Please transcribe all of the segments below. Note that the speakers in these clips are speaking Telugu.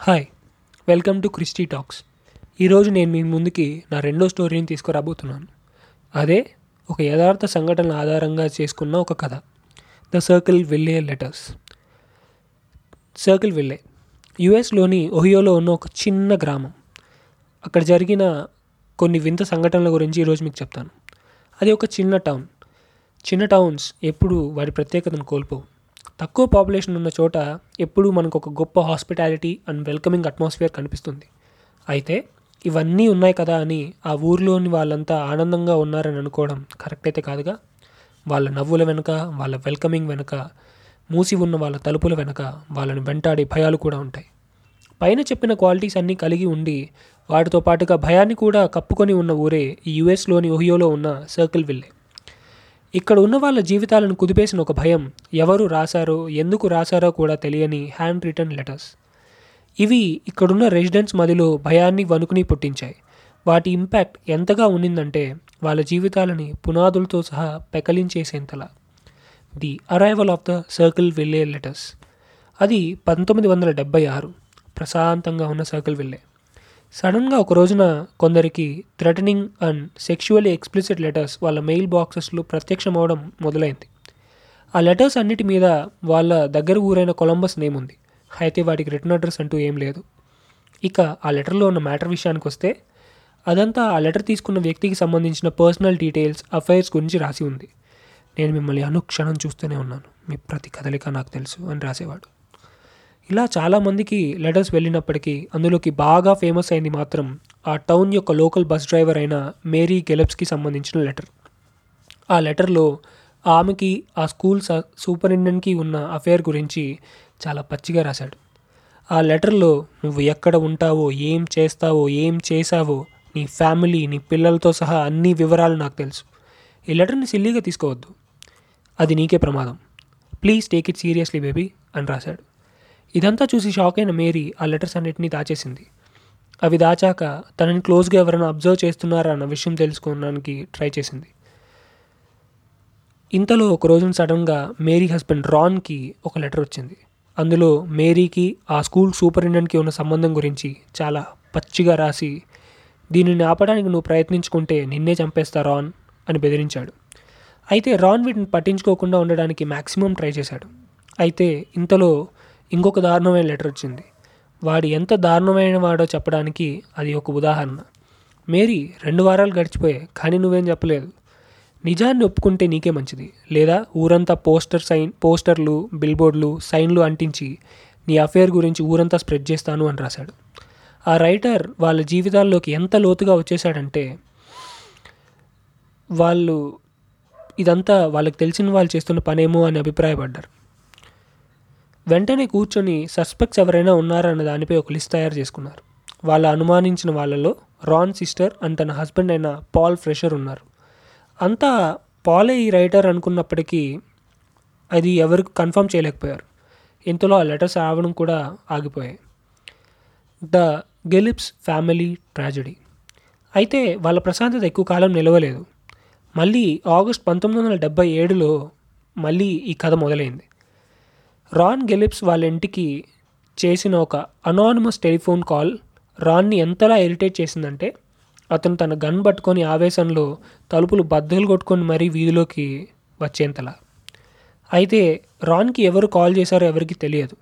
Hi welcome to Christy talks ఈరోజు నేను మీ ముందుకి నా రెండో స్టోరీని తీసుకురాబోతున్నాను. అదే ఒక యథార్థ సంఘటన ఆధారంగా చేసుకున్న ఒక కథ. The Circleville letters Circleville యుఎస్లోని ఒహియోలో ఉన్న ఒక చిన్న గ్రామం. అక్కడ జరిగిన కొన్ని వింత సంఘటనల గురించి ఈరోజు మీకు చెప్తాను. అది ఒక చిన్న టౌన్ చిన్న టౌన్స్ ఎప్పుడు వాటి ప్రత్యేకతను కోల్పోవు. తక్కువ పాపులేషన్ ఉన్న చోట ఎప్పుడూ మనకు ఒక గొప్ప హాస్పిటాలిటీ అండ్ వెల్కమింగ్ అట్మాస్ఫియర్ కనిపిస్తుంది. అయితే ఇవన్నీ ఉన్నాయి కదా అని ఆ ఊర్లోని వాళ్ళంతా ఆనందంగా ఉన్నారని అనుకోవడం కరెక్ట్ అయితే కాదుగా? వాళ్ళ నవ్వుల వెనుక వాళ్ళ వెల్కమింగ్ వెనుక మూసి ఉన్న వాళ్ళ తలుపుల వెనుక వాళ్ళని వెంటాడే భయాలు కూడా ఉంటాయి. పైన చెప్పిన క్వాలిటీస్ అన్నీ కలిగి ఉండి వాటితో పాటుగా భయాన్ని కూడా కప్పుకొని ఉన్న ఊరే ఈ యుఎస్లోని ఒహియోలో ఉన్న సర్కిల్ విల్లే. ఇక్కడ ఉన్న వాళ్ళ జీవితాలను కుదిపేసిన ఒక భయం ఎవరు రాశారో ఎందుకు రాశారో కూడా తెలియని హ్యాండ్ రిటర్న్ లెటర్స్ ఇవి ఇక్కడున్న రెసిడెంట్స్ మదిలో భయాన్ని వణుకుని పుట్టించాయి. వాటి ఇంపాక్ట్ ఎంతగా ఉన్నిందంటే వాళ్ళ జీవితాలని పునాదులతో సహా పెకలించేసేంతలా. The arrival of the Circleville letters అది పంతొమ్మిది వందల డెబ్బై ఆరు. ప్రశాంతంగా ఉన్న సర్కిల్ విల్లే సడన్గా ఒక రోజున కొందరికి threatening and sexually explicit letters వాళ్ళ మెయిల్ బాక్సెస్లో ప్రత్యక్షం అవడం మొదలైంది. ఆ లెటర్స్ అన్నిటి మీద వాళ్ళ దగ్గర ఊరైన కొలంబస్ నేమ్ ఉంది. అయితే వాటికి రిటర్న్ అడ్రస్ అంటూ ఏం లేదు. ఇక ఆ లెటర్లో ఉన్న మ్యాటర్ విషయానికి వస్తే అదంతా ఆ లెటర్ తీసుకున్న వ్యక్తికి సంబంధించిన పర్సనల్ డీటెయిల్స్ అఫైర్స్ గురించి రాసి ఉంది. నేను మిమ్మల్ని అనుక్షణం చూస్తూనే ఉన్నాను. మీ ప్రతి కదలిక నాకు తెలుసు అని రాసేవాడు. ఇలా చాలామందికి లెటర్స్ వెళ్ళినప్పటికీ అందులోకి బాగా ఫేమస్ అయింది మాత్రం ఆ టౌన్ యొక్క లోకల్ బస్ డ్రైవర్ అయిన మేరీ గెలప్స్కి సంబంధించిన లెటర్. ఆ లెటర్లో ఆమెకి ఆ స్కూల్ స- సూపరింటెండెంట్కి ఉన్న అఫేర్ గురించి చాలా పచ్చిగా రాశాడు. ఆ లెటర్లో నువ్వు ఎక్కడ ఉంటావో ఏం చేస్తావో ఏం చేశావో నీ ఫ్యామిలీ నీ పిల్లలతో సహా అన్ని వివరాలు నాకు తెలుసు. ఈ లెటర్ని సిల్లీగా తీసుకోవద్దు. అది నీకే ప్రమాదం. Please take it seriously baby అని రాశాడు. ఇదంతా చూసి షాక్ అయిన మేరీ ఆ లెటర్స్ అన్నిటినీ దాచేసింది. అవి దాచాక తనని క్లోజ్గా ఎవరైనా అబ్జర్వ్ చేస్తున్నారా అన్న విషయం తెలుసుకోవడానికి ట్రై చేసింది. ఇంతలో ఒక రోజున సడన్గా మేరీ హస్బెండ్ రాన్కి ఒక లెటర్ వచ్చింది. అందులో మేరీకి ఆ స్కూల్ సూపరింటెండెంట్కి ఉన్న సంబంధం గురించి చాలా పచ్చిగా రాసి దీనిని ఆపడానికి నువ్వు ప్రయత్నించుకుంటే నిన్నే చంపేస్తా రాన్ అని బెదిరించాడు. అయితే రాన్ వీటిని పట్టించుకోకుండా ఉండడానికి మ్యాక్సిమం ట్రై చేశాడు. అయితే ఇంతలో ఇంకొక దారుణమైన లెటర్ వచ్చింది. వాడు ఎంత దారుణమైన వాడో చెప్పడానికి అది ఒక ఉదాహరణ. మేరీ రెండు వారాలు గడిచిపోయాయి కానీ నువ్వేం చెప్పలేదు. నిజాన్ని ఒప్పుకుంటే నీకే మంచిది. లేదా ఊరంతా పోస్టర్ సైన్ పోస్టర్లు బిల్బోర్డ్లు సైన్లు అంటించి నీ అఫేర్ గురించి ఊరంతా స్ప్రెడ్ చేస్తాను అని రాశాడు. ఆ రైటర్ వాళ్ళ జీవితాల్లోకి ఎంత లోతుగా వచ్చేసాడంటే వాళ్ళు ఇదంతా వాళ్ళకి తెలిసిన వాళ్ళు చేస్తున్న పనేమో అని అభిప్రాయపడ్డారు. వెంటనే కూర్చొని సస్పెక్ట్స్ ఎవరైనా ఉన్నారన్న దానిపై ఒక లిస్ట్ తయారు చేసుకున్నారు. వాళ్ళ అనుమానించిన వాళ్ళలో రాన్ సిస్టర్ అండ్ తన హస్బెండ్ అయిన పాల్ ఫ్రెషర్ ఉన్నారు. అంతా పాలే ఈ రైటర్ అనుకున్నప్పటికీ అది ఎవరికి కన్ఫర్మ్ చేయలేకపోయారు. ఇంతలో ఆ లెటర్స్ రావడం కూడా ఆగిపోయాయి. The Gillispies family tragedy. అయితే వాళ్ళ ప్రశాంతత ఎక్కువ కాలం నిలవలేదు. మళ్ళీ ఆగస్ట్ పంతొమ్మిది వందల డెబ్బై ఏడులో మళ్ళీ ఈ కథ మొదలైంది. రాన్ గెలిప్స్ వాళ్ళ ఇంటికి చేసిన ఒక అనానిమస్ టెలిఫోన్ కాల్ రాన్ని ఎంతలా ఇరిటేట్ చేసిందంటే అతను తన గన్ పట్టుకొని ఆవేశంలో తలుపులు బద్దలు కొట్టుకొని మరీ వీధిలోకి వచ్చేంతలా. అయితే రాన్కి ఎవరు కాల్ చేశారో ఎవరికి తెలియదు.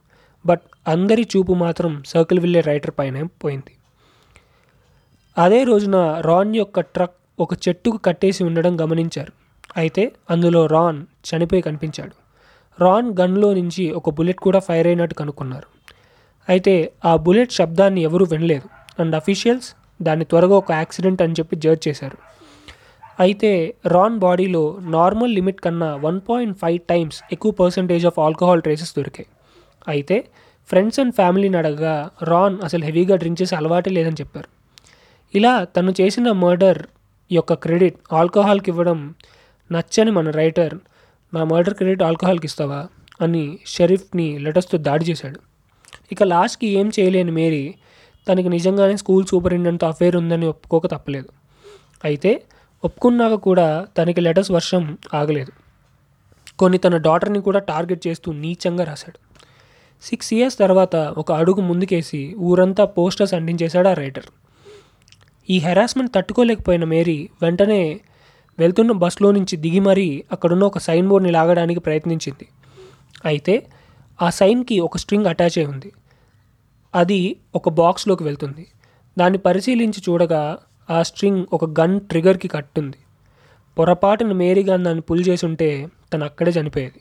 బట్ అందరి చూపు మాత్రం సర్కిల్ విల్లే రైటర్ పైన పోయింది. అదే రోజున రాన్ యొక్క ట్రక్ ఒక చెట్టుకు కట్టేసి ఉండడం గమనించారు. అయితే అందులో రాన్ చనిపోయి కనిపించాడు. రాన్ గన్లో నుంచి ఒక బుల్లెట్ కూడా ఫైర్ అయినట్టు కనుక్కున్నారు. అయితే ఆ బుల్లెట్ శబ్దాన్ని ఎవరూ వినలేదు. అండ్ అఫీషియల్స్ దాన్ని త్వరగా ఒక యాక్సిడెంట్ అని చెప్పి జడ్జ్ చేశారు. అయితే రాన్ బాడీలో నార్మల్ లిమిట్ కన్నా వన్ పాయింట్ ఫైవ్ టైమ్స్ ఎక్కువ పర్సంటేజ్ ఆఫ్ ఆల్కహాల్ ట్రేసెస్ దొరికాయి. అయితే ఫ్రెండ్స్ అండ్ ఫ్యామిలీని అడగగా రాన్ అసలు హెవీగా డ్రింక్ చేసే అలవాటే లేదని చెప్పారు. ఇలా తను చేసిన మర్డర్ యొక్క క్రెడిట్ ఆల్కహాల్కి ఇవ్వడం నచ్చని మన రైటర్ నా మర్డర్ క్రెడిట్ ఆల్కహాల్కి ఇస్తావా? అని షరీఫ్ని లెటర్స్తో దాడి చేశాడు. ఇక లాస్ట్కి ఏం చేయలేని మేరీ తనకి నిజంగానే స్కూల్ సూపరింటెండెంట్తో అఫేర్ ఉందని ఒప్పుకోక తప్పలేదు. అయితే ఒప్పుకున్నాక కూడా తనకి లెటర్స్ వర్షం ఆగలేదు. కొన్ని తన డాటర్ని కూడా టార్గెట్ చేస్తూ నీచంగా రాశాడు. సిక్స్ ఇయర్స్ తర్వాత ఒక అడుగు ముందుకేసి ఊరంతా పోస్టర్స్ అంటించేశాడు ఆ రైటర్. ఈ హెరాస్మెంట్ తట్టుకోలేకపోయిన మేరీ వెంటనే వెళ్తున్న బస్సులో నుంచి దిగి మరీ అక్కడున్న ఒక సైన్ బోర్డ్ని లాగడానికి ప్రయత్నించింది. అయితే ఆ సైన్కి ఒక స్ట్రింగ్ అటాచ్ అయి ఉంది. అది ఒక బాక్స్లోకి వెళ్తుంది. దాన్ని పరిశీలించి చూడగా ఆ స్ట్రింగ్ ఒక గన్ ట్రిగర్కి కట్టుంది. పొరపాటున మేరీ గన్ దాన్ని పుల్ చేసి ఉంటే తను అక్కడే చనిపోయేది.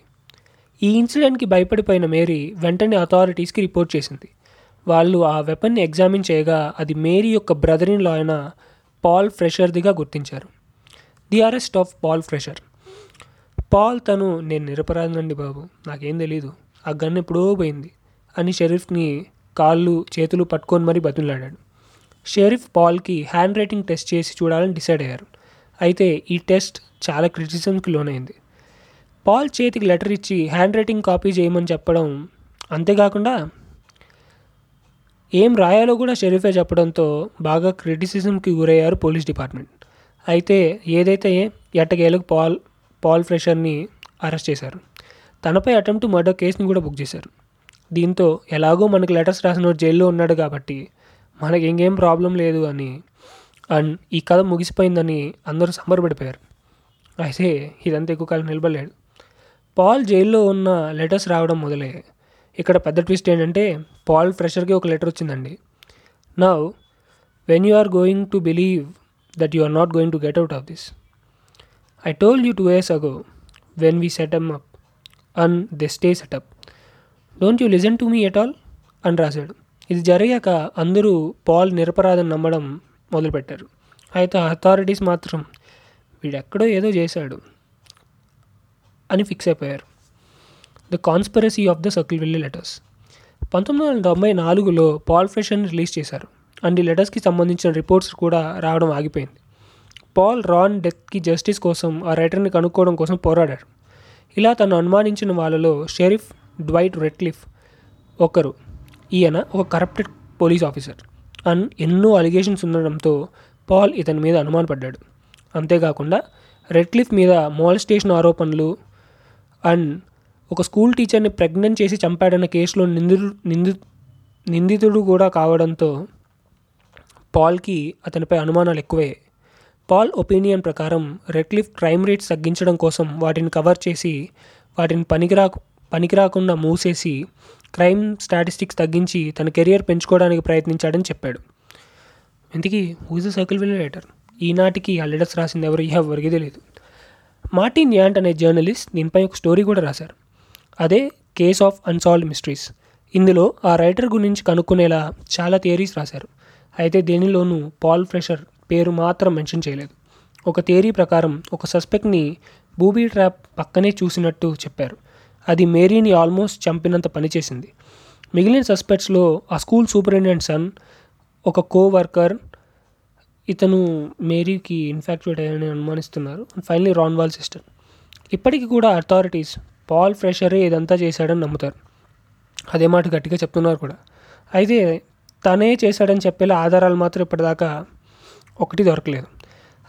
ఈ ఇన్సిడెంట్కి భయపడిపోయిన మేరీ వెంటనే అథారిటీస్కి రిపోర్ట్ చేసింది. వాళ్ళు ఆ వెపన్ని ఎగ్జామిన్ చేయగా అది మేరీ యొక్క బ్రదర్ ఇన్ లా అయిన పాల్ ఫ్రెషర్దిగా గుర్తించారు. The arrest of Paul Freshour Paul తను నేను నిరపరాధనండి బాబు. నాకేం తెలీదు. ఆ గన్ ఎప్పుడో పోయింది అని షెరీఫ్ని కాళ్ళు చేతులు పట్టుకొని మరీ బతులాడాడు షెరీఫ్ పాల్కి హ్యాండ్ రైటింగ్ టెస్ట్ చేసి చూడాలని డిసైడ్ అయ్యారు. అయితే ఈ టెస్ట్ చాలా క్రిటిసిజంకి లోనైంది. పాల్ చేతికి లెటర్ ఇచ్చి హ్యాండ్ రైటింగ్ కాపీ చేయమని చెప్పడం అంతేకాకుండా ఏం రాయాలో కూడా షెరీఫే చెప్పడంతో బాగా క్రిటిసిజంకి గురయ్యారు పోలీస్ డిపార్ట్మెంట్. అయితే ఏదైతే ఎట్టకేలకు పాల్ పాల్ ఫ్రెషర్ని అరెస్ట్ చేశారు తనపై అటెంప్ట్ మర్డర్ కేసుని కూడా బుక్ చేశారు. దీంతో ఎలాగో మనకు లెటర్స్ రాసిన జైల్లో ఉన్నాడు కాబట్టి మనకి ఇంకేం ప్రాబ్లం లేదు అని అండ్ ఈ కథ ముగిసిపోయిందని అందరూ సంబరపడిపోయారు. అయితే ఇదంతా ఎక్కువ కాలం నిలబడలేడు పాల్ జైల్లో ఉన్న లెటర్స్ రావడం మొదలే ఇక్కడ పెద్ద ట్విస్ట్ ఏంటంటే పాల్ ఫ్రెషర్కి ఒక లెటర్ వచ్చిందండి. Now when you are going to believe that you are not going to get out get out of told you two you too when we set them up up they stay stay up. Don't you listen to me at all అని రాశాడు ఇది జరిగాక అందరూ పాల్ నిరపరాధం నమ్మడం మొదలుపెట్టారు అయితే అథారిటీస్ మాత్రం వీడెక్కడో ఏదో చేశాడు అని ఫిక్స్ అయిపోయారు. The conspiracy of the Circleville letters పంతొమ్మిది వందల తొంభై నాలుగులో పాల్ ఫ్రెషన్ రిలీజ్ చేశారు. అండ్ ఈ లెటర్స్కి సంబంధించిన రిపోర్ట్స్ కూడా రావడం ఆగిపోయింది. పాల్ రాన్ డెత్కి జస్టిస్ కోసం ఆ రైటర్ని కనుక్కోవడం కోసం పోరాడారు. ఇలా తను అనుమానించిన వాళ్ళలో షెరీఫ్ డ్వైట్ రెట్లిఫ్ ఒకరు. ఈయన ఒక కరప్టెడ్ పోలీస్ ఆఫీసర్ అండ్ ఎన్నో అలిగేషన్స్ ఉండడంతో పాల్ ఇతని మీద అనుమానపడ్డాడు. అంతేకాకుండా రెడ్లిఫ్ మీద మాల్స్టేషన్ ఆరోపణలు అండ్ ఒక స్కూల్ టీచర్ని ప్రెగ్నెంట్ చేసి చంపాడన్న కేసులో నిందితు నింది నిందితుడు కూడా కావడంతో పాల్కి అతనిపై అనుమానాలు ఎక్కువే. పాల్ ఒపీనియన్ ప్రకారం రెడ్క్లిఫ్ క్రైమ్ రేట్స్ తగ్గించడం కోసం వాటిని కవర్ చేసి వాటిని పనికిరా పనికిరాకుండా మూసేసి క్రైమ్ స్టాటిస్టిక్స్ తగ్గించి తన కెరియర్ పెంచుకోవడానికి ప్రయత్నించాడని చెప్పాడు. ఇంతకీ who's the Circleville writer ఈనాటికి ఆ లెటర్స్ రాసింది ఎవరు? ఎవరికి తెలియదు మార్టిన్ యాంట్ అనే జర్నలిస్ట్ దీనిపై ఒక స్టోరీ కూడా రాశారు. అదే కేస్ ఆఫ్ అన్సాల్వ్డ్ మిస్టరీస్ ఇందులో ఆ రైటర్ గురించి కనుక్కునేలా చాలా థియరీస్ రాశారు. అయితే దేనిలోనూ పాల్ ఫ్రెషర్ పేరు మాత్రం మెన్షన్ చేయలేదు. ఒక థియరీ ప్రకారం ఒక సస్పెక్ట్ని బూబీ ట్రాప్ పక్కనే చూసినట్టు చెప్పారు. అది మేరీని ఆల్మోస్ట్ చంపినంత పనిచేసింది మిగిలిన సస్పెక్ట్స్లో ఆ స్కూల్ సూపరింటెండెంట్ సన్ ఒక కోవర్కర్ ఇతను మేరీకి ఇన్ఫాక్చువేట్ అయ్యని అనుమానిస్తున్నారు. ఫైనలీ రాన్వాల్ సిస్టర్. ఇప్పటికీ కూడా అథారిటీస్ పాల్ ఫ్రెషరే ఇదంతా చేశాడని నమ్ముతారు. అదే మాట గట్టిగా చెప్తున్నారు కూడా. అయితే తనే చేశాడని చెప్పేలా ఆధారాలు మాత్రం ఇప్పటిదాకా ఒకటి దొరకలేదు.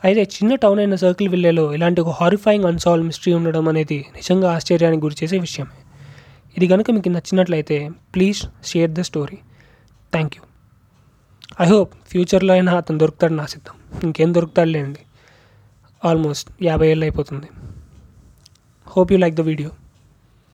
అయితే చిన్న టౌన్ అయిన సర్కిల్ విల్లేలో ఇలాంటి ఒక హారిఫైయింగ్ అన్సాల్వ్ మిస్టరీ ఉండడం అనేది నిజంగా ఆశ్చర్యానికి గురి చేసే విషయమే. ఇది కనుక మీకు నచ్చినట్లయితే please share the story thank you I hope ఫ్యూచర్లో అయినా అతను దొరుకుతాడని ఆశిద్దాం. ఇంకేం దొరుకుతాడు లేండి ఆల్మోస్ట్ యాభై ఏళ్ళు అయిపోతుంది. Hope you like the video